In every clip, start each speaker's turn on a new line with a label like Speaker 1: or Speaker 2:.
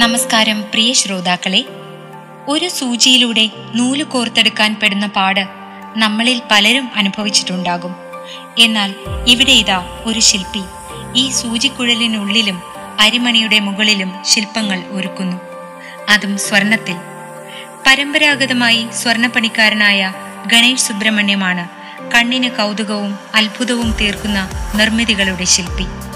Speaker 1: നമസ്കാരം പ്രിയ ശ്രോതാക്കളെ. ഒരു സൂചിയിലൂടെ നൂൽ കോർത്തെടുക്കാൻ പെടുന്ന പാട് നമ്മളിൽ പലരും അനുഭവിച്ചിട്ടുണ്ടാകും. എന്നാൽ ഇവിടെ ഇതാ ഒരു ശില്പി. ഈ സൂചിക്കുഴലിനുള്ളിലും അരിമണിയുടെ മുകളിലും ശില്പങ്ങൾ ഒരുക്കുന്നു. അതും സ്വർണത്തിൽ. പരമ്പരാഗതമായി സ്വർണപ്പണിക്കാരനായ ഗണേഷ് സുബ്രഹ്മണ്യമാണ് കണ്ണിന് കൗതുകവും അത്ഭുതവും തീർക്കുന്ന നിർമ്മിതികളുടെ ശില്പി.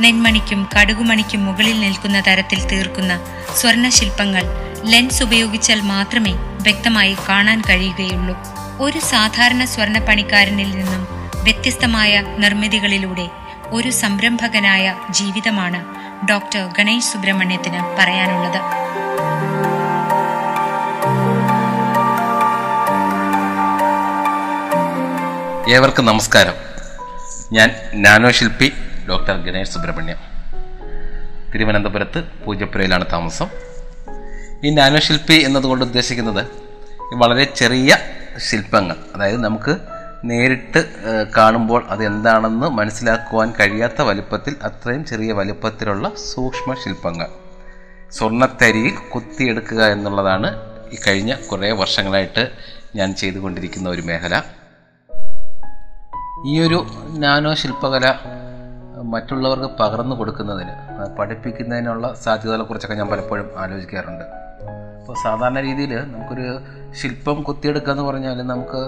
Speaker 1: നെന്മണിക്കും കടുകുമണിക്കും മുകളിൽ നിൽക്കുന്ന തരത്തിൽ തീർക്കുന്ന സ്വർണശില്പങ്ങൾ ലെൻസ് ഉപയോഗിച്ചാൽ മാത്രമേ വ്യക്തമായി കാണാൻ കഴിയുകയുള്ളൂ. ഒരു സാധാരണ സ്വർണപ്പണിക്കാരനിൽ നിന്നും വ്യത്യസ്തമായ നിർമ്മിതികളിലൂടെ ഒരു സംരംഭകനായ ജീവിതമാണ് ഡോക്ടർ ഗണേഷ് സുബ്രഹ്മണ്യത്തിന് പറയാനുള്ളത്.
Speaker 2: ഏവർക്കും നമസ്കാരം. ഞാൻ നാനോ ശില്പി ഡോക്ടർ ഗണേഷ് സുബ്രഹ്മണ്യം. തിരുവനന്തപുരത്ത് പൂജപ്പുരയിലാണ് താമസം. ഈ നാനോ ശില്പി എന്നതുകൊണ്ട് ഉദ്ദേശിക്കുന്നത് വളരെ ചെറിയ ശില്പങ്ങൾ. അതായത് നമുക്ക് നേരിട്ട് കാണുമ്പോൾ അത് എന്താണെന്ന് മനസ്സിലാക്കുവാൻ കഴിയാത്ത വലുപ്പത്തിൽ അത്രയും ചെറിയ വലുപ്പത്തിലുള്ള സൂക്ഷ്മ ശില്പങ്ങൾ. സ്വർണത്തരിയിൽ കുത്തിയെടുക്കുക എന്നുള്ളതാണ് ഈ കഴിഞ്ഞ കുറേ വർഷങ്ങളായിട്ട് ഞാൻ ചെയ്തുകൊണ്ടിരിക്കുന്ന ഒരു മേഖല. ഈ ഒരു നാനോ ശില്പകല മറ്റുള്ളവർക്ക് പകർന്നു കൊടുക്കുന്നതിന് പഠിപ്പിക്കുന്നതിനുള്ള സാധ്യതകളെക്കുറിച്ചൊക്കെ ഞാൻ പലപ്പോഴും ആലോചിക്കാറുണ്ട്. അപ്പോൾ സാധാരണ രീതിയിൽ നമുക്കൊരു ശില്പം കൊത്തിയെടുക്കുക എന്ന് പറഞ്ഞാൽ നമുക്ക്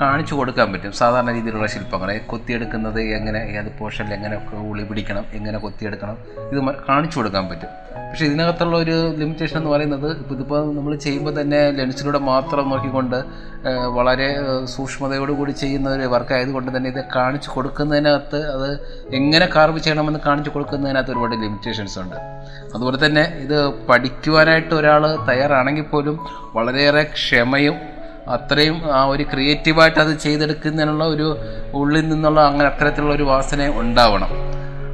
Speaker 2: കാണിച്ചു കൊടുക്കാൻ പറ്റും. സാധാരണ രീതിയിലുള്ള ശില്പങ്ങളെ കൊത്തിയെടുക്കുന്നത് എങ്ങനെ ഏത് പോർഷനിൽ എങ്ങനെ ഉള്ളി പിടിക്കണം എങ്ങനെ കൊത്തിയെടുക്കണം ഇത് കാണിച്ചു കൊടുക്കാൻ പറ്റും. പക്ഷേ ഇതിനകത്തുള്ള ഒരു ലിമിറ്റേഷൻ എന്ന് പറയുന്നത് ഇപ്പോൾ ഇതിപ്പോൾ നമ്മൾ ചെയ്യുമ്പോൾ തന്നെ ലെൻസിലൂടെ മാത്രം നോക്കിക്കൊണ്ട് വളരെ സൂക്ഷ്മതയോടുകൂടി ചെയ്യുന്ന ഒരു വർക്ക് ആയതുകൊണ്ട് തന്നെ ഇത് കാണിച്ചു കൊടുക്കുന്നതിനകത്ത് അത് എങ്ങനെ കാർവ് ചെയ്യണമെന്ന് കാണിച്ചു കൊടുക്കുന്നതിനകത്ത് ഒരുപാട് ലിമിറ്റേഷൻസ് ഉണ്ട്. അതുപോലെ തന്നെ ഇത് പഠിക്കുവാനായിട്ട് ഒരാൾ തയ്യാറാണെങ്കിൽ പോലും വളരെയേറെ ക്ഷമയും അത്രയും ആ ഒരു ക്രിയേറ്റീവായിട്ട് അത് ചെയ്തെടുക്കുന്നതിനുള്ള ഒരു ഉള്ളിൽ നിന്നുള്ള അങ്ങനെ അത്തരത്തിലുള്ള ഒരു വാസന ഉണ്ടാവണം.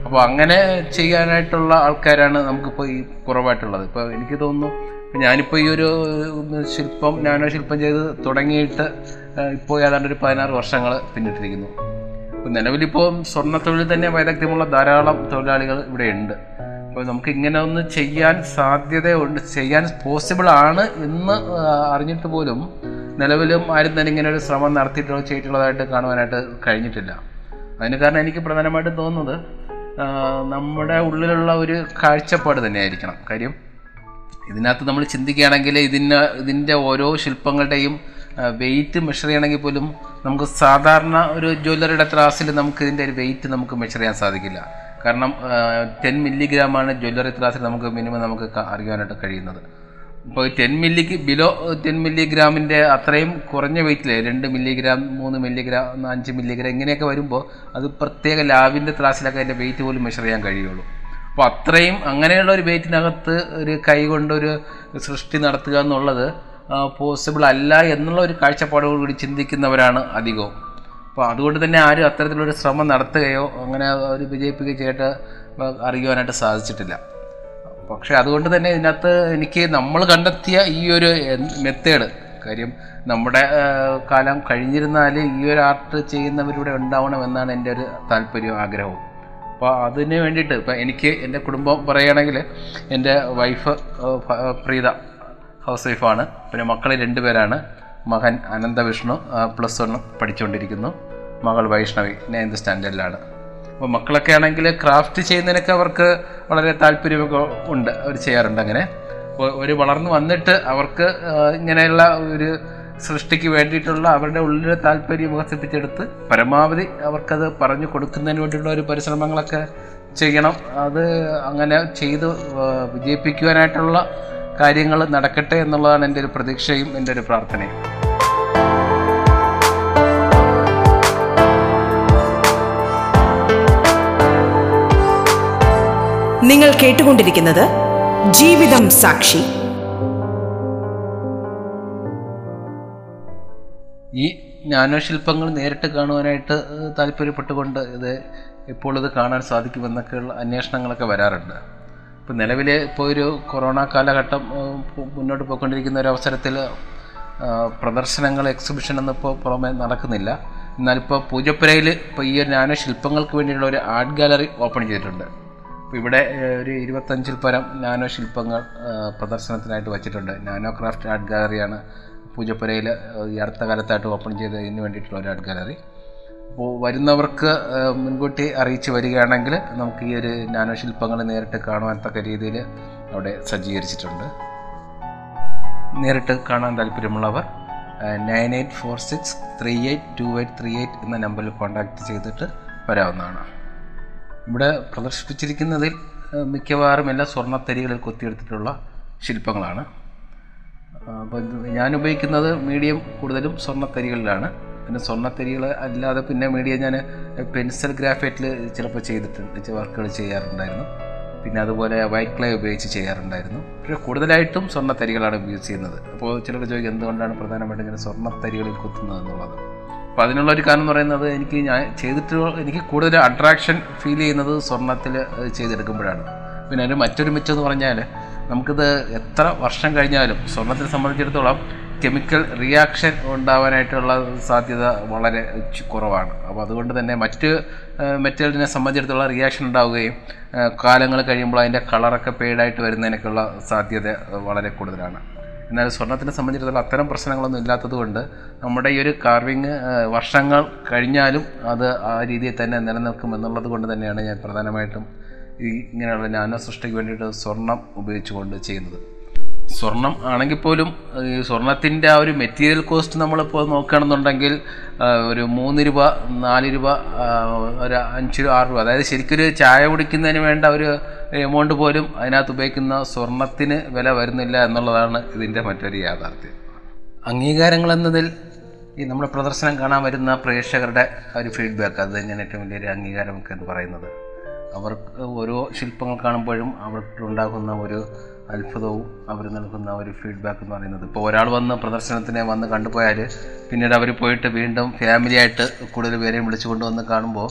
Speaker 2: അപ്പോൾ അങ്ങനെ ചെയ്യാനായിട്ടുള്ള ആൾക്കാരാണ് നമുക്കിപ്പോൾ ഈ കുറവായിട്ടുള്ളത്. ഇപ്പോൾ എനിക്ക് തോന്നുന്നു ഞാനിപ്പോൾ ഈ ഒരു ശില്പം നാനോ ശില്പം ചെയ്ത് തുടങ്ങിയിട്ട് ഇപ്പോൾ ഏതാണ്ട് ഒരു പതിനാറ് വർഷങ്ങൾ പിന്നിട്ടിരിക്കുന്നു. ഇപ്പോൾ നിലവിലിപ്പോൾ സ്വർണ തൊഴിൽ തന്നെ വൈദഗ്ധ്യമുള്ള ധാരാളം തൊഴിലാളികൾ ഇവിടെ ഉണ്ട് അപ്പോൾ നമുക്ക് ഇങ്ങനെ ഒന്ന് ചെയ്യാൻ സാധ്യതയുണ്ട് ചെയ്യാൻ പോസിബിൾ ആണ് എന്ന് അറിഞ്ഞിട്ട് പോലും നിലവിലും ആരും തന്നെ ഇങ്ങനെ ഒരു ശ്രമം നടത്തിയിട്ടുള്ള ചെയ്തിട്ടുള്ളതായിട്ട് കാണുവാനായിട്ട് കഴിഞ്ഞിട്ടില്ല. അതിന് കാരണം എനിക്ക് പ്രധാനമായിട്ടും തോന്നുന്നത് നമ്മുടെ ഉള്ളിലുള്ള ഒരു കാഴ്ചപ്പാട് തന്നെയായിരിക്കണം. കാര്യം ഇതിനകത്ത് നമ്മൾ ചിന്തിക്കുകയാണെങ്കിൽ ഇതിന് ഇതിന്റെ ഓരോ ശില്പങ്ങളുടെയും വെയിറ്റ് മെഷർ ചെയ്യണമെങ്കിൽ പോലും നമുക്ക് സാധാരണ ഒരു ജ്വല്ലറിയുടെ ത്രാസിൽ നമുക്ക് ഇതിന്റെ ഒരു വെയിറ്റ് നമുക്ക് മെഷർ ചെയ്യാൻ സാധിക്കില്ല. കാരണം ടെൻ മില്ലിഗ്രാമാണ് ജ്വല്ലറി ത്രാസിൽ നമുക്ക് മിനിമം നമുക്ക് അറിയാനായിട്ട് കഴിയുന്നത്. ഇപ്പോൾ ടെൻ മില്ലിക്ക് ബിലോ ടെൻ മില്ലിഗ്രാമിന്റെ അത്രയും കുറഞ്ഞ വെയിറ്റിൽ രണ്ട് മില്ലിഗ്രാം മൂന്ന് മില്ലിഗ്രാം അഞ്ച് മില്ലിഗ്രാം ഇങ്ങനെയൊക്കെ വരുമ്പോൾ അത് പ്രത്യേക ലാബിന്റെ ത്രാസിലൊക്കെ അതിന്റെ വെയിറ്റ് പോലും മെഷർ ചെയ്യാൻ കഴിയുള്ളൂ. അപ്പോൾ അത്രയും അങ്ങനെയുള്ള ഒരു വെയിറ്റിനകത്ത് ഒരു കൈ കൊണ്ടൊരു സൃഷ്ടി നടത്തുക എന്നുള്ളത് പോസിബിൾ അല്ല എന്നുള്ള ഒരു കാഴ്ചപ്പാടോടുകൂടി ചിന്തിക്കുന്നവരാണ് അധികവും. അപ്പോൾ അതുകൊണ്ട് തന്നെ ആരും അത്തരത്തിലൊരു ശ്രമം നടത്തുകയോ അങ്ങനെ ഒരു വിജയിപ്പിക്കുകയോ ചെയ്തിട്ട് അറിയുവാനായിട്ട് സാധിച്ചിട്ടില്ല. പക്ഷെ അതുകൊണ്ട് തന്നെ ഇതിനകത്ത് എനിക്ക് നമ്മൾ കണ്ടെത്തിയ ഈ ഒരു മെത്തേഡ് കാര്യം നമ്മുടെ കാലം കഴിഞ്ഞിരുന്നാൽ ഈ ഒരു ആർട്ട് ചെയ്യുന്നവരിവിടെ ഉണ്ടാവണമെന്നാണ് എന്റെ ഒരു താല്പര്യവും ആഗ്രഹവും. അപ്പോൾ അതിന് വേണ്ടിയിട്ട് ഇപ്പം എനിക്ക് എന്റെ കുടുംബം പറയുകയാണെങ്കിൽ എന്റെ വൈഫ് പ്രീത ഹൗസ് വൈഫാണ്. പിന്നെ മക്കൾ രണ്ടുപേരാണ്. മകൻ അനന്തവിഷ്ണു പ്ലസ് വൺ പഠിച്ചുകൊണ്ടിരിക്കുന്നു. മകൾ വൈഷ്ണവി നയൻത് സ്റ്റാൻഡേർഡിലാണ് അപ്പോൾ മക്കളൊക്കെ ആണെങ്കിൽ ക്രാഫ്റ്റ് ചെയ്യുന്നതിനൊക്കെ അവർക്ക് വളരെ താല്പര്യമൊക്കെ ഉണ്ട് അവർ ചെയ്യാറുണ്ട് അങ്ങനെ. അപ്പോൾ ഒരു വളർന്നു വന്നിട്ട് അവർക്ക് ഇങ്ങനെയുള്ള ഒരു സൃഷ്ടിക്ക് വേണ്ടിയിട്ടുള്ള അവരുടെ ഉള്ളിലെ താല്പര്യം വികസിപ്പിച്ചെടുത്ത് പരമാവധി അവർക്കത് പറഞ്ഞു കൊടുക്കുന്നതിന് വേണ്ടിയിട്ടുള്ള ഒരു പരിശ്രമങ്ങളൊക്കെ ചെയ്യണം. അത് അങ്ങനെ ചെയ്ത് വിജയിപ്പിക്കുവാനായിട്ടുള്ള കാര്യങ്ങൾ നടക്കട്ടെ എന്നുള്ളതാണ് എന്റെ ഒരു പ്രതീക്ഷയും എന്റെ ഒരു പ്രാർത്ഥനയും.
Speaker 3: നിങ്ങൾ കേട്ടുകൊണ്ടിരിക്കുന്നത് ജീവിതം സാക്ഷി.
Speaker 2: ഈ നാനോശില്പങ്ങൾ നേരിട്ട് കാണുവാനായിട്ട് താല്പര്യപ്പെട്ടുകൊണ്ട് ഇത് ഇപ്പോൾ ഇത് കാണാൻ സാധിക്കുമെന്നൊക്കെയുള്ള അന്വേഷണങ്ങളൊക്കെ വരാറുണ്ട്. ഇപ്പോൾ നിലവിൽ ഇപ്പോൾ ഒരു കൊറോണ കാലഘട്ടം മുന്നോട്ട് പോയിക്കൊണ്ടിരിക്കുന്ന ഒരു അവസരത്തിൽ പ്രദർശനങ്ങൾ എക്സിബിഷൻ ഒന്നും ഇപ്പോൾ പുറമെ നടക്കുന്നില്ല. എന്നാലിപ്പോൾ പൂജപ്പുരയിൽ ഇപ്പോൾ ഈ ഒരു നാനോ ശില്പങ്ങൾക്ക് വേണ്ടിയുള്ള ഒരു ആർട്ട് ഗാലറി ഓപ്പൺ ചെയ്തിട്ടുണ്ട്. ഇവിടെ ഒരു ഇരുപത്തഞ്ചിൽ പരം നാനോ ശില്പങ്ങൾ പ്രദർശനത്തിനായിട്ട് വച്ചിട്ടുണ്ട്. നാനോ ക്രാഫ്റ്റ് ആർട്ട് ഗാലറിയാണ് പൂജപ്പുരയിൽ ഈ അടുത്ത കാലത്തായിട്ട് ഓപ്പൺ ചെയ്തതിന് വേണ്ടിയിട്ടുള്ള ഒരു ആർട്ട് ഗാലറി. അപ്പോൾ വരുന്നവർക്ക് മുൻകൂട്ടി അറിയിച്ച് വരികയാണെങ്കിൽ നമുക്ക് ഈ ഒരു നാനോ ശില്പങ്ങൾ നേരിട്ട് കാണുവാൻ തക്ക രീതിയിൽ അവിടെ സജ്ജീകരിച്ചിട്ടുണ്ട്. നേരിട്ട് കാണാൻ താല്പര്യമുള്ളവർ nine eight four six three eight two eight three eight എന്ന നമ്പറിൽ കോൺടാക്റ്റ് ചെയ്തിട്ട് വരാവുന്നതാണ്. ഇവിടെ പ്രദർശിപ്പിച്ചിരിക്കുന്നതിൽ മിക്കവാറും എല്ലാ സ്വർണത്തരികളിൽ കൊത്തിയെടുത്തിട്ടുള്ള ശില്പങ്ങളാണ്. അപ്പോൾ ഞാൻ ഉപയോഗിക്കുന്നത് മീഡിയം കൂടുതലും സ്വർണത്തരികളിലാണ്. പിന്നെ സ്വർണത്തരികൾ അല്ലാതെ പിന്നെ മീഡിയം ഞാൻ പെൻസിൽ ഗ്രാഫൈറ്റിൽ ചിലപ്പോൾ ചെയ്തിട്ടുണ്ട് വർക്കുകൾ ചെയ്യാറുണ്ടായിരുന്നു. പിന്നെ അതുപോലെ വൈറ്റ് ക്ലേ ഉപയോഗിച്ച് ചെയ്യാറുണ്ടായിരുന്നു. പക്ഷേ കൂടുതലായിട്ടും സ്വർണത്തരികളാണ് യൂസ് ചെയ്യുന്നത്. അപ്പോൾ ചിലർ ചോദിക്കും എന്തുകൊണ്ടാണ് പ്രധാനമായിട്ടും ഇങ്ങനെ സ്വർണത്തരികളിൽ കുത്തുന്നത് എന്നുള്ളത്? അപ്പോൾ അതിനുള്ള ഒരു കാരണം എന്ന് പറയുന്നത് എനിക്ക് ഞാൻ ചെയ്തിട്ട് എനിക്ക് കൂടുതൽ അട്രാക്ഷൻ ഫീൽ ചെയ്യുന്നത് സ്വർണത്തിൽ ചെയ്തെടുക്കുമ്പോഴാണ്. പിന്നെ അതിന് മറ്റൊരു മെച്ചം പറഞ്ഞാൽ നമുക്കിത് എത്ര വർഷം കഴിഞ്ഞാലും സ്വർണത്തിനെ സംബന്ധിച്ചിടത്തോളം കെമിക്കൽ റിയാക്ഷൻ ഉണ്ടാവാനായിട്ടുള്ള സാധ്യത വളരെ കുറവാണ്. അപ്പോൾ അതുകൊണ്ട് തന്നെ മറ്റ് മെറ്റീരിയലിനെ സംബന്ധിച്ചിടത്തോളം റിയാക്ഷൻ ഉണ്ടാവുകയും കാലങ്ങൾ കഴിയുമ്പോൾ അതിന്റെ കളറൊക്കെ പെയ്ഡായിട്ട് വരുന്നതിനൊക്കെയുള്ള സാധ്യത വളരെ കൂടുതലാണ്. എന്നാൽ സ്വർണത്തിനെ സംബന്ധിച്ചിടത്തോളം അത്തരം പ്രശ്നങ്ങളൊന്നും ഇല്ലാത്തതുകൊണ്ട് നമ്മുടെ ഈ ഒരു കാർവിങ് വർഷങ്ങൾ കഴിഞ്ഞാലും അത് ആ രീതിയിൽ തന്നെ നിലനിൽക്കും എന്നുള്ളത് കൊണ്ട് തന്നെയാണ് ഞാൻ പ്രധാനമായിട്ടും ഈ ഇങ്ങനെയുള്ള നാനോ സൃഷ്ടിക്ക് വേണ്ടിയിട്ട് സ്വർണം ഉപയോഗിച്ചുകൊണ്ട് ചെയ്യുന്നത്. സ്വർണം ആണെങ്കിൽ പോലും ഈ സ്വർണത്തിന്റെ ആ ഒരു മെറ്റീരിയൽ കോസ്റ്റ് നമ്മളിപ്പോൾ നോക്കുകയാണെന്നുണ്ടെങ്കിൽ ഒരു മൂന്ന് രൂപ നാല് രൂപ ഒരു അഞ്ച് രൂപ ആറ് രൂപ. അതായത് ശരിക്കൊരു ചായ കുടിക്കുന്നതിന് വേണ്ട ഒരു എമൗണ്ട് പോലും അതിനകത്ത് ഉപയോഗിക്കുന്ന സ്വർണത്തിന് വില വരുന്നില്ല എന്നുള്ളതാണ് ഇതിന്റെ മറ്റൊരു യാഥാർത്ഥ്യം. അംഗീകാരങ്ങൾ എന്നതിൽ ഈ നമ്മുടെ പ്രദർശനം കാണാൻ വരുന്ന പ്രേക്ഷകരുടെ ഒരു ഫീഡ്ബാക്ക് അത് തന്നെയാണ് ഏറ്റവും വലിയൊരു അംഗീകാരമൊക്കെ എന്ന് പറയുന്നത്. അവർക്ക് ഓരോ ശില്പങ്ങൾ കാണുമ്പോഴും അവർക്കുണ്ടാകുന്ന ഒരു അത്ഭുതവും അവർ നൽകുന്ന ഒരു ഫീഡ്ബാക്ക് എന്ന് പറയുന്നത്. ഇപ്പോൾ ഒരാൾ വന്ന് പ്രദർശനത്തിന് വന്ന് കണ്ടുപോയാൽ പിന്നീട് അവർ പോയിട്ട് വീണ്ടും ഫാമിലിയായിട്ട് കൂടുതൽ പേരെയും വിളിച്ചു കൊണ്ടുവന്ന് കാണുമ്പോൾ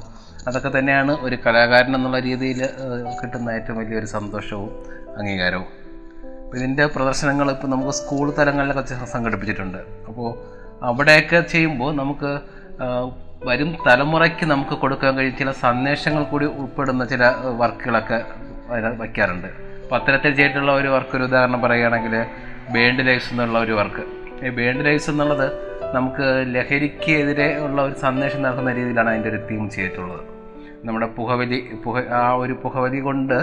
Speaker 2: അതൊക്കെ തന്നെയാണ് ഒരു കലാകാരൻ എന്നുള്ള രീതിയിൽ കിട്ടുന്ന ഏറ്റവും വലിയൊരു സന്തോഷവും അംഗീകാരവും. അപ്പോൾ ഇതിന്റെ പ്രദർശനങ്ങൾ ഇപ്പോൾ നമുക്ക് സ്കൂൾ തലങ്ങളിലൊക്കെ സംഘടിപ്പിച്ചിട്ടുണ്ട്. അപ്പോൾ അവിടെയൊക്കെ ചെയ്യുമ്പോൾ നമുക്ക് വരും തലമുറയ്ക്ക് നമുക്ക് കൊടുക്കാൻ കഴിയും. ചില സന്ദേശങ്ങൾ കൂടി ഉൾപ്പെടുന്ന ചില വർക്കുകളൊക്കെ വയ്ക്കാറുണ്ട്. അപ്പോൾ അത്തരത്തിൽ ചെയ്തിട്ടുള്ള ഒരു വർക്ക് ഒരു ഉദാഹരണം പറയുകയാണെങ്കിൽ ബേണ്ട് ലൈസ് എന്നുള്ള ഒരു വർക്ക് ഈ ബേണ്ട് ലൈസ് എന്നുള്ളത് നമുക്ക് ലഹരിക്ക് എതിരെ ഉള്ള ഒരു സന്ദേശം നൽകുന്ന രീതിയിലാണ് അതിന്റെ ഒരു തീം ചെയ്തിട്ടുള്ളത്. നമ്മുടെ പുകവലി പുക ആ ഒരു പുകവലി കൊണ്ട്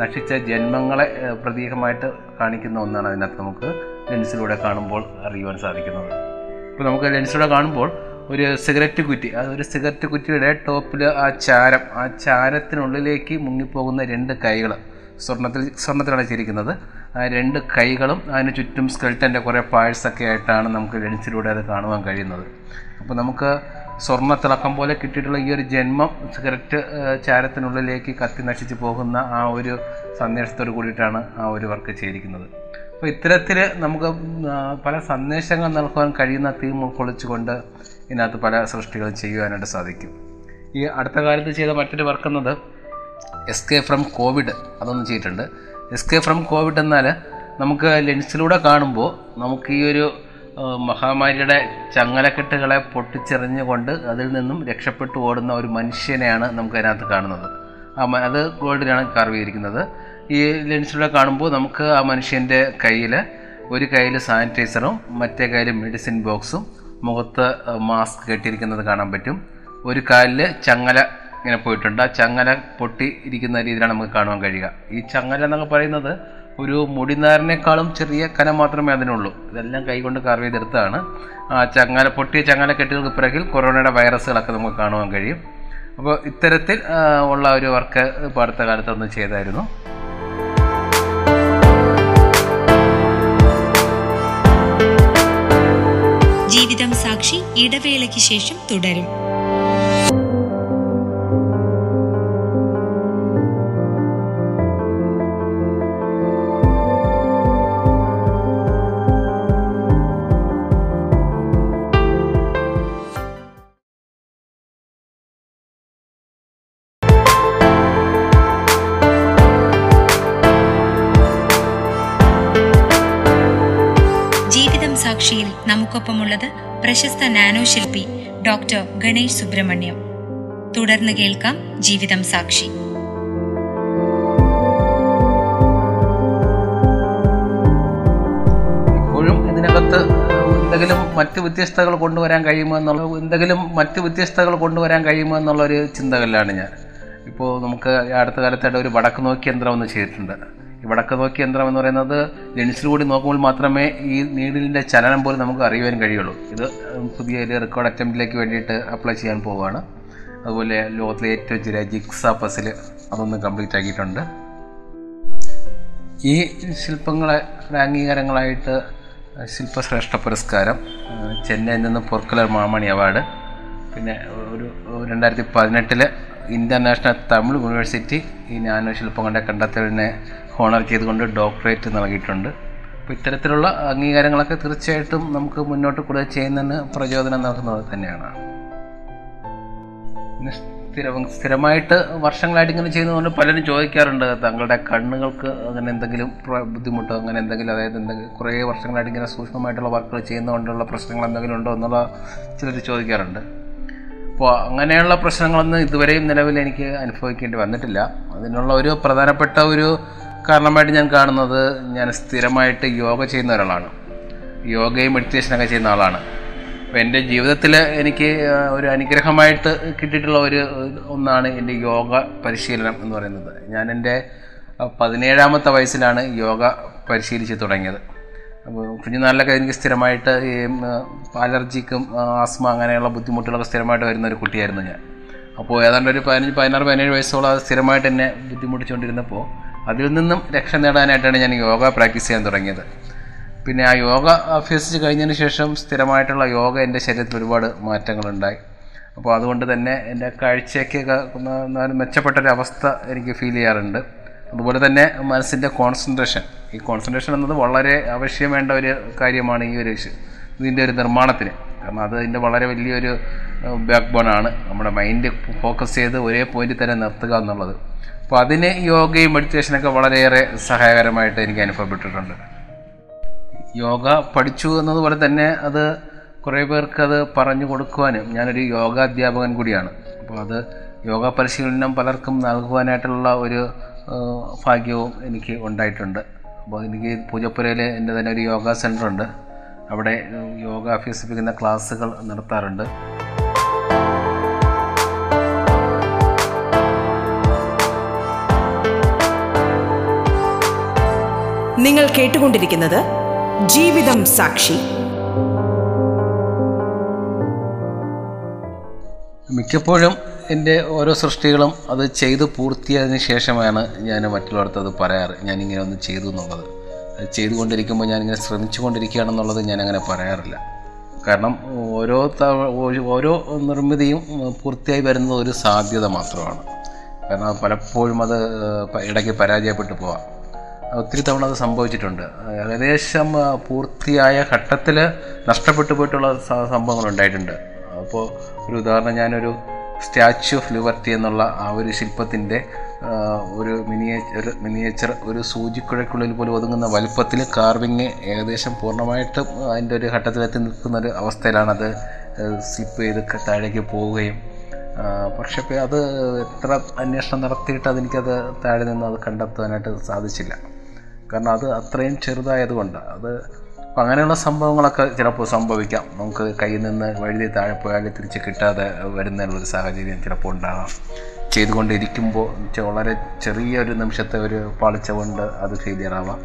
Speaker 2: നശിച്ച ജന്മങ്ങളെ പ്രതീകമായിട്ട് കാണിക്കുന്ന ഒന്നാണ് അതിനകത്ത് നമുക്ക് ലെൻസിലൂടെ കാണുമ്പോൾ അറിയുവാൻ സാധിക്കുന്നത്. ഇപ്പോൾ നമുക്ക് ലെൻസിലൂടെ കാണുമ്പോൾ ഒരു സിഗരറ്റ് കുറ്റി അത് ഒരു സിഗരറ്റ് കുറ്റിയുടെ ടോപ്പിൽ ആ ചാരം ആ ചാരത്തിനുള്ളിലേക്ക് മുങ്ങിപ്പോകുന്ന രണ്ട് കൈകൾ സ്വർണത്തിൽ ചെയ്തിരിക്കുന്നത് ആ രണ്ട് കൈകളും അതിന് ചുറ്റും സ്കെൽറ്റന്റെ കുറേ പാഴ്സൊക്കെ ആയിട്ടാണ് നമുക്ക് ലെൻസിലൂടെ അത് കാണുവാൻ കഴിയുന്നത്. അപ്പോൾ നമുക്ക് സ്വർണത്തിളക്കം പോലെ കിട്ടിയിട്ടുള്ള ഈ ഒരു ജന്മം സിഗരറ്റ് ചാരത്തിനുള്ളിലേക്ക് കത്തി നശിച്ചു പോകുന്ന ആ ഒരു സന്ദേശത്തോട് കൂടിയിട്ടാണ് ആ ഒരു വർക്ക് ചെയ്തിരിക്കുന്നത്. അപ്പോൾ ഇത്തരത്തിൽ നമുക്ക് പല സന്ദേശങ്ങൾ നൽകുവാൻ കഴിയുന്ന തീം ഉൾക്കൊള്ളിച്ചുകൊണ്ട് ഇതിനകത്ത് പല സൃഷ്ടികളും ചെയ്യുവാനായിട്ട് സാധിക്കും. ഈ അടുത്ത കാലത്ത് ചെയ്ത മറ്റൊരു വർക്ക് എന്നത് എസ്കേ ഫ്രം കോവിഡ് അതൊന്ന് ചെയ്തിട്ടുണ്ട്. എസ്കേ ഫ്രം കോവിഡ് എന്നാൽ നമുക്ക് ലെൻസിലൂടെ കാണുമ്പോൾ നമുക്ക് ഈ ഒരു മഹാമാരിയുടെ ചങ്ങലക്കെട്ടുകളെ പൊട്ടിച്ചെറിഞ്ഞുകൊണ്ട് അതിൽ നിന്നും രക്ഷപ്പെട്ടു ഓടുന്ന ഒരു മനുഷ്യനെയാണ് നമുക്ക് അതിനകത്ത് കാണുന്നത്. ആ അത് ഗോൾഡിലാണ് കാർവ് ചെയ്തിരിക്കുന്നത് ഈ ലെൻസിലൂടെ കാണുമ്പോൾ നമുക്ക് ആ മനുഷ്യന്റെ കയ്യിൽ ഒരു കയ്യിൽ സാനിറ്റൈസറും മറ്റേ കയ്യിൽ മെഡിസിൻ ബോക്സും മുഖത്ത് മാസ്ക് കെട്ടിയിരിക്കുന്നത് കാണാൻ പറ്റും. ഒരു കാലിൽ ചങ്ങല ഇങ്ങനെ പോയിട്ടുണ്ട്. ആ ചങ്ങല പൊട്ടി ഇരിക്കുന്ന രീതിയിലാണ് നമുക്ക് കാണുവാൻ കഴിയുക. ഈ ചങ്ങല എന്നൊക്കെ പറയുന്നത് ഒരു മുടിനാരിനേക്കാളും ചെറിയ കനം മാത്രമേ അതിനുള്ളൂ ഇതെല്ലാം കൈകൊണ്ട് കാർവ് ചെയ്തെടുത്താണ് ആ ചങ്ങല പൊട്ടിയ ചങ്ങല കെട്ടുകൾക്ക് പിറകിൽ കൊറോണയുടെ വൈറസുകളൊക്കെ നമുക്ക് കാണുവാൻ കഴിയും. അപ്പോൾ ഇത്തരത്തിൽ ഉള്ള ഒരു വർക്ക് ഇപ്പോൾ അടുത്ത കാലത്തൊന്ന് ചെയ്തായിരുന്നു.
Speaker 1: ജീവിതം സാക്ഷി ഇടവേളയ്ക്ക് ശേഷം തുടരും. ശില്പി ഡോക്ടർ ഗണേഷ് സുബ്രഹ്മണ്യം. തുടർന്ന് കേൾക്കാം ജീവിതം സാക്ഷി.
Speaker 2: ഇപ്പോഴും ഇതിനകത്ത് എന്തെങ്കിലും മറ്റ് വ്യത്യസ്തകൾ കൊണ്ടുവരാൻ കഴിയുമോ എന്നുള്ള എന്തെങ്കിലും മറ്റ് വ്യത്യസ്തകൾ കൊണ്ടുവരാൻ കഴിയുമോ എന്നുള്ളൊരു ചിന്തകളിലാണ് ഞാൻ. ഇപ്പോൾ നമുക്ക് അടുത്ത കാലത്തായിട്ട് ഒരു വടക്ക് നോക്കി യന്ത്രം ഒന്ന് ചെയ്തിട്ടുണ്ട്. വടക്ക് നോക്കി യന്ത്രം എന്ന് പറയുന്നത് ലെൻസിൽ കൂടി നോക്കുമ്പോൾ മാത്രമേ ഈ നീഡിലിന്റെ ചലനം പോലും നമുക്ക് അറിയുവാൻ കഴിയുള്ളൂ. ഇത് പുതിയ ഒരു റെക്കോർഡ് അറ്റംപ്റ്റിലേക്ക് വേണ്ടിയിട്ട് അപ്ലൈ ചെയ്യാൻ പോവുകയാണ് അതുപോലെ ലോകത്തിലെ ഏറ്റവും ചെറിയ ജിക്സ പസിൽ അതൊന്ന് കംപ്ലീറ്റ് ആക്കിയിട്ടുണ്ട്. ഈ ശില്പങ്ങളെ അംഗീകാരങ്ങളായിട്ട് ശില്പശ്രേഷ്ഠ പുരസ്കാരം ചെന്നൈയിൽ നിന്ന് പൊർക്കുലർ മാമണി അവാർഡ് പിന്നെ ഒരു രണ്ടായിരത്തി പതിനെട്ടിൽ ഇന്റർനാഷണൽ തമിഴ് യൂണിവേഴ്സിറ്റി ഈ നാനോ ശില്പങ്ങളുടെ കണ്ടെത്തലിനെ ഹോണർ ചെയ്തുകൊണ്ട് ഡോക്ടറേറ്റ് നൽകിയിട്ടുണ്ട്. അപ്പോൾ ഇത്തരത്തിലുള്ള അംഗീകാരങ്ങളൊക്കെ തീർച്ചയായിട്ടും നമുക്ക് മുന്നോട്ട് കൂടുതൽ ചെയ്യുന്നതിന് പ്രചോദനം നൽകുന്നത് തന്നെയാണ്. സ്ഥിരം സ്ഥിരമായിട്ട് വർഷങ്ങളായിട്ട് ഇങ്ങനെ ചെയ്യുന്നതുകൊണ്ട് പലരും ചോദിക്കാറുണ്ട് തങ്ങളുടെ കണ്ണുകൾക്ക് അങ്ങനെ എന്തെങ്കിലും ബുദ്ധിമുട്ടോ അങ്ങനെ എന്തെങ്കിലും അതായത് എന്തെങ്കിലും കുറേ വർഷങ്ങളായിട്ട് ഇങ്ങനെ സൂക്ഷ്മമായിട്ടുള്ള വർക്കുകൾ ചെയ്യുന്നതുകൊണ്ടുള്ള പ്രശ്നങ്ങൾ എന്തെങ്കിലും ഉണ്ടോ എന്നുള്ള ചിലർ ചോദിക്കാറുണ്ട്. അപ്പോൾ അങ്ങനെയുള്ള പ്രശ്നങ്ങളൊന്നും ഇതുവരെയും നിലവിൽ എനിക്ക് അനുഭവിക്കേണ്ടി വന്നിട്ടില്ല. അതിനുള്ള ഒരു പ്രധാനപ്പെട്ട ഒരു കാരണമായിട്ട് ഞാൻ കാണുന്നത് ഞാൻ സ്ഥിരമായിട്ട് യോഗ ചെയ്യുന്ന ഒരാളാണ്. യോഗയും മെഡിറ്റേഷനൊക്കെ ചെയ്യുന്ന ആളാണ്. അപ്പോൾ എന്റെ ജീവിതത്തിൽ എനിക്ക് ഒരു അനുഗ്രഹമായിട്ട് കിട്ടിയിട്ടുള്ള ഒരു ഒന്നാണ് എന്റെ യോഗ പരിശീലനം എന്ന് പറയുന്നത്. ഞാൻ എന്റെ പതിനേഴാമത്തെ വയസ്സിലാണ് യോഗ പരിശീലിച്ച് തുടങ്ങിയത്. അപ്പോൾ കുഞ്ഞുനാളിലൊക്കെ എനിക്ക് സ്ഥിരമായിട്ട് ഈ അലർജിക്കും ആസ്മ അങ്ങനെയുള്ള ബുദ്ധിമുട്ടുകളൊക്കെ സ്ഥിരമായിട്ട് വരുന്ന ഒരു കുട്ടിയായിരുന്നു ഞാൻ. അപ്പോൾ ഏതാണ്ട് ഒരു പതിനഞ്ച് പതിനാറ് പതിനേഴ് വയസ്സോളം അത് സ്ഥിരമായിട്ട് എന്നെ ബുദ്ധിമുട്ടിച്ചുകൊണ്ടിരുന്നപ്പോൾ അതിൽ നിന്നും രക്ഷ നേടാനായിട്ടാണ് ഞാൻ യോഗ പ്രാക്ടീസ് ചെയ്യാൻ തുടങ്ങിയത്. പിന്നെ ആ യോഗ അഭ്യസിച്ച് കഴിഞ്ഞതിന് ശേഷം സ്ഥിരമായിട്ടുള്ള യോഗ എന്റെ ശരീരത്തിൽ ഒരുപാട് മാറ്റങ്ങളുണ്ടായി. അപ്പോൾ അതുകൊണ്ട് തന്നെ എന്റെ കാഴ്ചയ്ക്കൊക്കെ മെച്ചപ്പെട്ടൊരവസ്ഥ എനിക്ക് ഫീൽ ചെയ്യാറുണ്ട്. അതുപോലെ തന്നെ മനസ്സിന്റെ കോൺസെൻട്രേഷൻ. ഈ കോൺസെൻട്രേഷൻ എന്നത് വളരെ ആവശ്യം വേണ്ട ഒരു കാര്യമാണ് ഈ ഒരു ഇതിന്റെ ഒരു നിർമ്മാണത്തിന്. കാരണം അത് ഇതിന്റെ വളരെ വലിയൊരു ബാക്ക് ആണ്. നമ്മുടെ മൈൻഡ് ഫോക്കസ് ചെയ്ത് ഒരേ പോയിന്റിൽ തന്നെ നിർത്തുക എന്നുള്ളത്. അപ്പോൾ അതിന് യോഗയും മെഡിറ്റേഷനൊക്കെ വളരെയേറെ സഹായകരമായിട്ട് എനിക്ക് അനുഭവപ്പെട്ടിട്ടുണ്ട്. യോഗ പഠിച്ചു എന്നതുപോലെ തന്നെ അത് കുറേ പേർക്ക് അത് പറഞ്ഞു കൊടുക്കുവാനും ഞാനൊരു യോഗ അധ്യാപകൻ കൂടിയാണ്. അപ്പോൾ അത് യോഗ പരിശീലനം പലർക്കും നൽകുവാനായിട്ടുള്ള ഒരു ഭാഗ്യവും എനിക്ക് ഉണ്ടായിട്ടുണ്ട്. അപ്പോൾ എനിക്ക് പൂജപ്പുരയിൽ എന്റെ തന്നെ ഒരു യോഗ സെന്ററുണ്ട് അവിടെ യോഗ അഭ്യസിപ്പിക്കുന്ന ക്ലാസ്സുകൾ നടത്താറുണ്ട്.
Speaker 3: നിങ്ങൾ കേട്ടുകൊണ്ടിരിക്കുന്നത് ജീവിതം സാക്ഷി.
Speaker 2: മിക്കപ്പോഴും എന്റെ ഓരോ സൃഷ്ടികളും അത് ചെയ്ത് പൂർത്തിയായതിനു ശേഷമാണ് ഞാൻ മറ്റുള്ളവർക്ക് അത് പറയാറ്. ഞാനിങ്ങനെ ഒന്ന് ചെയ്തു എന്നുള്ളത്. അത് ചെയ്തുകൊണ്ടിരിക്കുമ്പോൾ ഞാനിങ്ങനെ ശ്രമിച്ചുകൊണ്ടിരിക്കുകയാണെന്നുള്ളത് ഞാൻ അങ്ങനെ പറയാറില്ല. കാരണം ഓരോ ഓരോ- നിർമ്മിതിയും പൂർത്തിയായി വരുന്നത് ഒരു സാധ്യത മാത്രമാണ്. കാരണം പലപ്പോഴും അത് ഇടയ്ക്ക് പരാജയപ്പെട്ടു പോവാം. ഒത്തിരി തവണ അത് സംഭവിച്ചിട്ടുണ്ട്. ഏകദേശം പൂർത്തിയായ ഘട്ടത്തിൽ നഷ്ടപ്പെട്ടു പോയിട്ടുള്ള സംഭവങ്ങൾ ഉണ്ടായിട്ടുണ്ട്. അപ്പോൾ ഒരു ഉദാഹരണം ഞാനൊരു സ്റ്റാച്യു ഓഫ് ലിബർട്ടി എന്നുള്ള ആ ഒരു ശില്പത്തിന്റെ ഒരു മിനിയേച്ചർ മിനിയേച്ചർ ഒരു സൂചിക്കുഴയ്ക്കുള്ളിൽ പോലും ഒതുങ്ങുന്ന വലുപ്പത്തിൽ കാർവിങ് ഏകദേശം പൂർണമായിട്ടും അതിന്റെ ഒരു ഘട്ടത്തിലെത്തി നിൽക്കുന്ന ഒരു അവസ്ഥയിലാണത് സ്ലിപ്പ് ചെയ്ത് താഴേക്ക് പോവുകയും പക്ഷേ അത് എത്ര അന്വേഷണം നടത്തിയിട്ട് അതെനിക്കത് താഴെ നിന്ന് അത് കണ്ടെത്താനായിട്ട് സാധിച്ചില്ല. കാരണം അത് അത്രയും ചെറുതായതുകൊണ്ട് അത് അങ്ങനെയുള്ള സംഭവങ്ങളൊക്കെ ചിലപ്പോൾ സംഭവിക്കാം. നമുക്ക് കയ്യിൽ നിന്ന് വഴുതി താഴെ പോയാൽ തിരിച്ച് കിട്ടാതെ വരുന്നതിനുള്ളൊരു സാഹചര്യം ചിലപ്പോൾ ഉണ്ടാകാം. ചെയ്തുകൊണ്ടിരിക്കുമ്പോൾ വളരെ ചെറിയൊരു നിമിഷത്തെ ഒരു പാളിച്ച കൊണ്ട് അത് ഫെയിലിയർ ആവാം.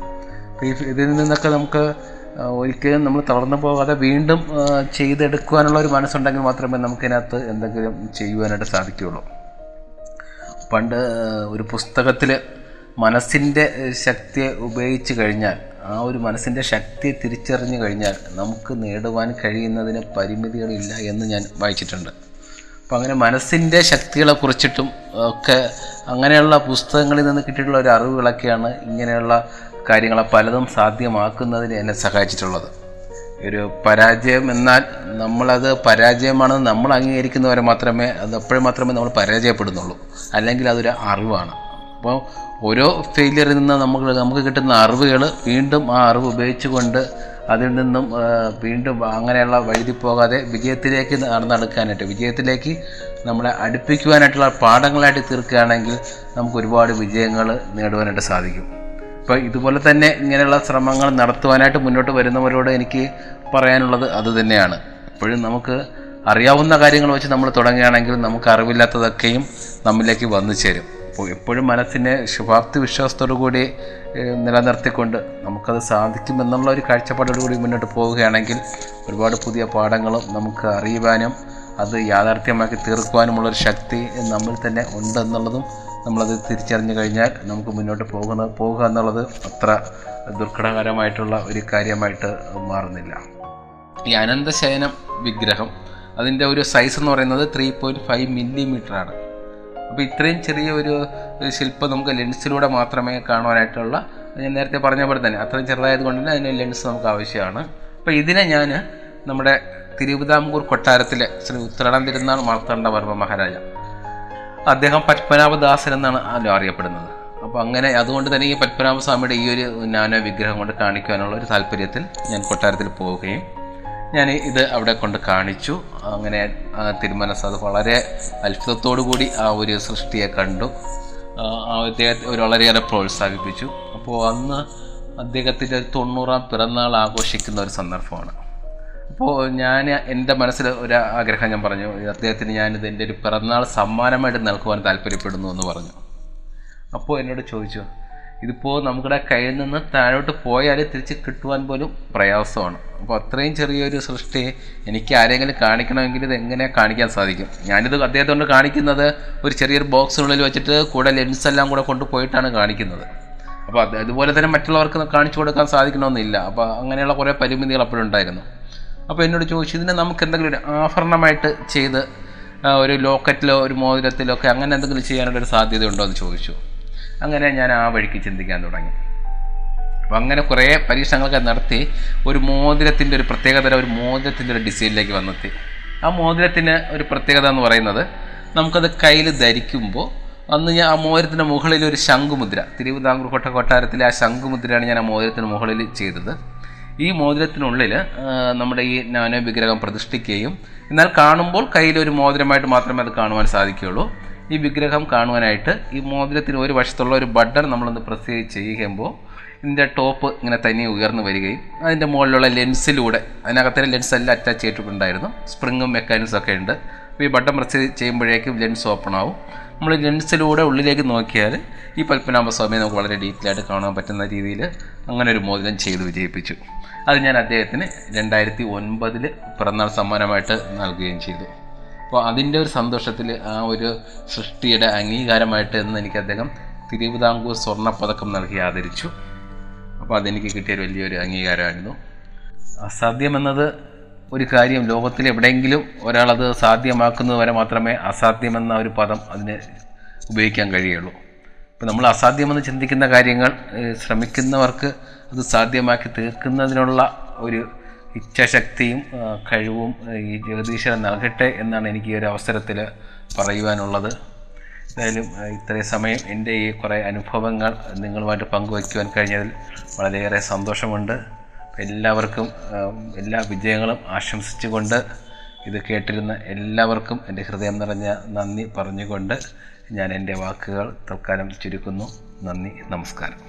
Speaker 2: ഈ ഇതിൽ നിന്നൊക്കെ നമുക്ക് ഒരിക്കലും നമ്മൾ തളർന്നു പോകാതെ വീണ്ടും ചെയ്തെടുക്കുവാനുള്ള ഒരു മനസ്സുണ്ടെങ്കിൽ മാത്രമേ നമുക്കിതിനകത്ത് എന്തെങ്കിലും ചെയ്യുവാനായിട്ട് സാധിക്കുകയുള്ളൂ. പണ്ട് ഒരു പുസ്തകത്തിൽ മനസ്സിന്റെ ശക്തിയെ ഉപയോഗിച്ച് കഴിഞ്ഞാൽ ആ ഒരു മനസ്സിന്റെ ശക്തിയെ തിരിച്ചറിഞ്ഞു കഴിഞ്ഞാൽ നമുക്ക് നേടുവാൻ കഴിയുന്നതിന് പരിമിതികളില്ല എന്ന് ഞാൻ വായിച്ചിട്ടുണ്ട്. അപ്പം അങ്ങനെ മനസ്സിന്റെ ശക്തികളെ കുറിച്ചിട്ടും ഒക്കെ അങ്ങനെയുള്ള പുസ്തകങ്ങളിൽ നിന്ന് കിട്ടിയിട്ടുള്ള ഒരു അറിവുകളൊക്കെയാണ് ഇങ്ങനെയുള്ള കാര്യങ്ങളെ പലതും സാധ്യമാക്കുന്നതിന് എന്നെ സഹായിച്ചിട്ടുള്ളത്. ഒരു പരാജയം എന്നാൽ നമ്മളത് പരാജയമാണെന്ന് നമ്മൾ അംഗീകരിക്കുന്നവരെ മാത്രമേ അത് അപ്പോഴും മാത്രമേ നമ്മൾ പരാജയപ്പെടുന്നുള്ളൂ. അല്ലെങ്കിൽ അതൊരു അറിവാണ്. അപ്പോൾ ഓരോ ഫെയിലിയറിൽ നിന്ന് നമുക്ക് നമുക്ക് കിട്ടുന്ന അറിവുകൾ വീണ്ടും ആ അറിവ് ഉപയോഗിച്ചുകൊണ്ട് അതിൽ നിന്നും വീണ്ടും അങ്ങനെയുള്ള വഴുതി പോകാതെ വിജയത്തിലേക്ക് നടന്നെടുക്കാനായിട്ട് വിജയത്തിലേക്ക് നമ്മളെ അടുപ്പിക്കുവാനായിട്ടുള്ള പാഠങ്ങളായിട്ട് തീർക്കുകയാണെങ്കിൽ നമുക്ക് ഒരുപാട് വിജയങ്ങൾ നേടുവാനായിട്ട് സാധിക്കും. അപ്പോൾ ഇതുപോലെ തന്നെ ഇങ്ങനെയുള്ള ശ്രമങ്ങൾ നടത്തുവാനായിട്ട് മുന്നോട്ട് വരുന്നവരോട് എനിക്ക് പറയാനുള്ളത് അത് തന്നെയാണ്. എപ്പോഴും നമുക്ക് അറിയാവുന്ന കാര്യങ്ങൾ വെച്ച് നമ്മൾ തുടങ്ങുകയാണെങ്കിൽ നമുക്ക് അറിവില്ലാത്തതൊക്കെയും നമ്മിലേക്ക് വന്നു ചേരും. എപ്പോഴും മനസ്സിനെ ശുഭാപ്തി വിശ്വാസത്തോടു കൂടി നിലനിർത്തിക്കൊണ്ട് നമുക്കത് സാധിക്കുമെന്നുള്ള ഒരു കാഴ്ചപ്പാടോടു കൂടി മുന്നോട്ട് പോവുകയാണെങ്കിൽ ഒരുപാട് പുതിയ പാഠങ്ങളും നമുക്ക് അറിയുവാനും അത് യാഥാർത്ഥ്യമാക്കി തീർക്കുവാനുമുള്ളൊരു ശക്തി നമ്മൾ തന്നെ ഉണ്ടെന്നുള്ളതും നമ്മളത് തിരിച്ചറിഞ്ഞു കഴിഞ്ഞാൽ നമുക്ക് മുന്നോട്ട് പോകുന്ന പോകുക എന്നുള്ളത് അത്ര ദുർഘടകരമായിട്ടുള്ള ഒരു കാര്യമായിട്ട് മാറുന്നില്ല. ഈ അനന്തശയനം വിഗ്രഹം അതിന്റെ ഒരു സൈസ് എന്ന് പറയുന്നത് ത്രീ പോയിന്റ് ഫൈവ് മില്ലിമീറ്റർ ആണ്. അപ്പോൾ ഇത്രയും ചെറിയ ഒരു ശില്പം നമുക്ക് ലെൻസിലൂടെ മാത്രമേ കാണുവാനായിട്ടുള്ള ഞാൻ നേരത്തെ പറഞ്ഞ പോലെ തന്നെ അത്രയും ചെറുതായത് കൊണ്ട് തന്നെ അതിന് ലെൻസ് നമുക്ക് ആവശ്യമാണ്. അപ്പോൾ ഇതിനെ ഞാൻ നമ്മുടെ തിരുവിതാംകൂർ കൊട്ടാരത്തിലെ ശ്രീ ഉത്രാടം തിരുനാൾ മാർത്താണ്ഡവർമ്മ മഹാരാജ. അദ്ദേഹം പത്മനാഭദാസൻ എന്നാണ് അറിയപ്പെടുന്നത്. അപ്പോൾ അങ്ങനെ അതുകൊണ്ട് തന്നെ ഈ പത്മനാഭസ്വാമിയുടെ ഈ ഒരു നാനോ വിഗ്രഹം കൊണ്ട് കാണിക്കുവാനുള്ള ഒരു താല്പര്യത്തിൽ ഞാൻ കൊട്ടാരത്തിൽ പോവുകയും ഞാൻ ഇത് അവിടെ കൊണ്ട് കാണിച്ചു. അങ്ങനെ തിരുമനസ് അത് വളരെ അത്ഭുതത്തോടു കൂടി ആ ഒരു സൃഷ്ടിയെ കണ്ടു. അദ്ദേഹത്തെ ഒരു വളരെയേറെ പ്രോത്സാഹിപ്പിച്ചു. അപ്പോൾ അന്ന് അദ്ദേഹത്തിന്റെ തൊണ്ണൂറാം പിറന്നാൾ ആഘോഷിക്കുന്ന ഒരു സന്ദർഭമാണ്. അപ്പോൾ ഞാൻ എന്റെ മനസ്സിൽ ഒരു ആഗ്രഹം ഞാൻ പറഞ്ഞു അദ്ദേഹത്തിന് ഞാനിത് എന്റെ ഒരു പിറന്നാൾ സമ്മാനമായിട്ട് നൽകുവാൻ താല്പര്യപ്പെടുന്നു എന്ന് പറഞ്ഞു. അപ്പോൾ എന്നോട് ചോദിച്ചു ഇതിപ്പോൾ നമ്മുടെ കയ്യിൽ നിന്ന് താഴോട്ട് പോയാൽ തിരിച്ച് കിട്ടുവാൻ പോലും പ്രയാസമാണ്. അപ്പോൾ അത്രയും ചെറിയൊരു സൃഷ്ടി എനിക്ക് ആരെങ്കിലും കാണിക്കണമെങ്കിൽ ഇത് എങ്ങനെ കാണിക്കാൻ സാധിക്കും? ഞാനിത് അദ്ദേഹത്തെ കൊണ്ട് കാണിക്കുന്നത് ഒരു ചെറിയൊരു ബോക്സിനുള്ളിൽ വെച്ചിട്ട് കൂടെ ലെൻസ് എല്ലാം കൂടെ കൊണ്ടുപോയിട്ടാണ് കാണിക്കുന്നത്. അപ്പോൾ അത് അതുപോലെ തന്നെ മറ്റുള്ളവർക്ക് കാണിച്ചു കൊടുക്കാൻ സാധിക്കണമെന്നില്ല. അപ്പോൾ അങ്ങനെയുള്ള കുറേ പരിമിതികൾ അപ്പോഴുണ്ടായിരുന്നു അപ്പോൾ എന്നോട് ചോദിച്ചു ഇതിനെ നമുക്ക് എന്തെങ്കിലും ഒരു ആഭരണമായിട്ട് ചെയ്ത് ഒരു ലോക്കറ്റിലോ ഒരു മോതിരത്തിലോ ഒക്കെ അങ്ങനെ എന്തെങ്കിലും ചെയ്യാനുള്ള ഒരു സാധ്യത ഉണ്ടോ എന്ന് ചോദിച്ചു. അങ്ങനെ ഞാൻ ആ വഴിക്ക് ചിന്തിക്കാൻ തുടങ്ങി. അപ്പം അങ്ങനെ കുറേ പരീക്ഷണങ്ങളൊക്കെ നടത്തി ഒരു മോതിരത്തിന്റെ ഒരു പ്രത്യേകതര ഒരു മോതിരത്തിന്റെ ഒരു ഡിസൈനിലേക്ക് വന്നെത്തി. ആ മോതിരത്തിന് ഒരു പ്രത്യേകത എന്ന് പറയുന്നത് നമുക്കത് കയ്യിൽ ധരിക്കുമ്പോൾ അന്ന് ഞാൻ ആ മോതിരത്തിന്റെ മുകളിൽ ഒരു ശംഖുമുദ്ര തിരുവിതാംകൂർ കോട്ട കൊട്ടാരത്തിലെ ആ ശംഖുമുദ്രയാണ് ഞാൻ ആ മോതിരത്തിന് മുകളിൽ ചെയ്തത്. ഈ മോതിരത്തിനുള്ളിൽ നമ്മുടെ ഈ നാനോ വിഗ്രഹം പ്രതിഷ്ഠിക്കുകയും എന്നാൽ കാണുമ്പോൾ കയ്യിൽ ഒരു മോതിരമായിട്ട് മാത്രമേ അത് കാണുവാൻ സാധിക്കുകയുള്ളൂ. ഈ വിഗ്രഹം കാണുവാനായിട്ട് ഈ മോതിരത്തിന് ഒരു വശത്തുള്ള ഒരു ബട്ടൺ നമ്മളൊന്ന് പ്രസ് ചെയ്യുമ്പോൾ ഇതിന്റെ ടോപ്പ് ഇങ്ങനെ തനിയെ ഉയർന്നു വരികയും അതിന്റെ മുകളിലുള്ള ലെൻസിലൂടെ അതിനകത്തെ ലെൻസ് എല്ലാം അറ്റാച്ച് ചെയ്തിട്ടുണ്ടായിരുന്നു. സ്പ്രിങ്ങും മെക്കാനിക്സും ഒക്കെ ഉണ്ട്. അപ്പോൾ ഈ ബട്ടൺ പ്രസ് ചെയ്യുമ്പോഴേക്കും ലെൻസ് ഓപ്പൺ ആവും. നമ്മൾ ലെൻസിലൂടെ ഉള്ളിലേക്ക് നോക്കിയാൽ ഈ പത്മനാഭസ്വാമിയെ നമുക്ക് വളരെ ഡീറ്റെയിൽ ആയിട്ട് കാണാൻ പറ്റുന്ന രീതിയിൽ അങ്ങനെ ഒരു മോതിരം ചെയ്ത് വിജയിപ്പിച്ചു. അത് ഞാൻ അദ്ദേഹത്തിന് രണ്ടായിരത്തി ഒൻപതിൽ പിറന്നാൾ സമ്മാനമായിട്ട് നൽകുകയും ചെയ്തു. അപ്പോൾ അതിന്റെ ഒരു സന്തോഷത്തിൽ ആ ഒരു സൃഷ്ടിയുടെ അംഗീകാരമായിട്ട് എന്ന് എനിക്ക് അദ്ദേഹം തിരുവിതാംകൂർ സ്വർണപ്പതക്കം നൽകി ആദരിച്ചു. അപ്പോൾ അതെനിക്ക് കിട്ടിയൊരു വലിയൊരു അംഗീകാരമായിരുന്നു. അസാധ്യമെന്നത് ഒരു കാര്യം ലോകത്തിൽ എവിടെയെങ്കിലും ഒരാളത് സാധ്യമാക്കുന്നത് വരെ മാത്രമേ അസാധ്യമെന്ന ഒരു പദം അതിന് ഉപയോഗിക്കാൻ കഴിയുള്ളൂ. അപ്പോൾ നമ്മൾ അസാധ്യമെന്ന് ചിന്തിക്കുന്ന കാര്യങ്ങൾ ശ്രമിക്കുന്നവർക്ക് അത് സാധ്യമാക്കി തീർക്കുന്നതിനുള്ള ഒരു ഇച്ഛാശക്തിയും കഴിവും ഈ ജഗദീശ്വരൻ നൽകട്ടെ എന്നാണ് എനിക്ക് ഈ ഒരു അവസരത്തിൽ പറയുവാനുള്ളത്. എന്തായാലും ഇത്രയും സമയം എന്റെ ഈ കുറേ അനുഭവങ്ങൾ നിങ്ങളുമായിട്ട് പങ്കുവയ്ക്കുവാൻ കഴിഞ്ഞതിൽ വളരെയേറെ സന്തോഷമുണ്ട്. എല്ലാവർക്കും എല്ലാ വിജയങ്ങളും ആശംസിച്ചുകൊണ്ട് ഇത് കേട്ടിരുന്ന എല്ലാവർക്കും എന്റെ ഹൃദയം നിറഞ്ഞ നന്ദി പറഞ്ഞുകൊണ്ട് ഞാൻ എന്റെ വാക്കുകൾ തൽക്കാലം ചുരുക്കുന്നു. നന്ദി നമസ്കാരം.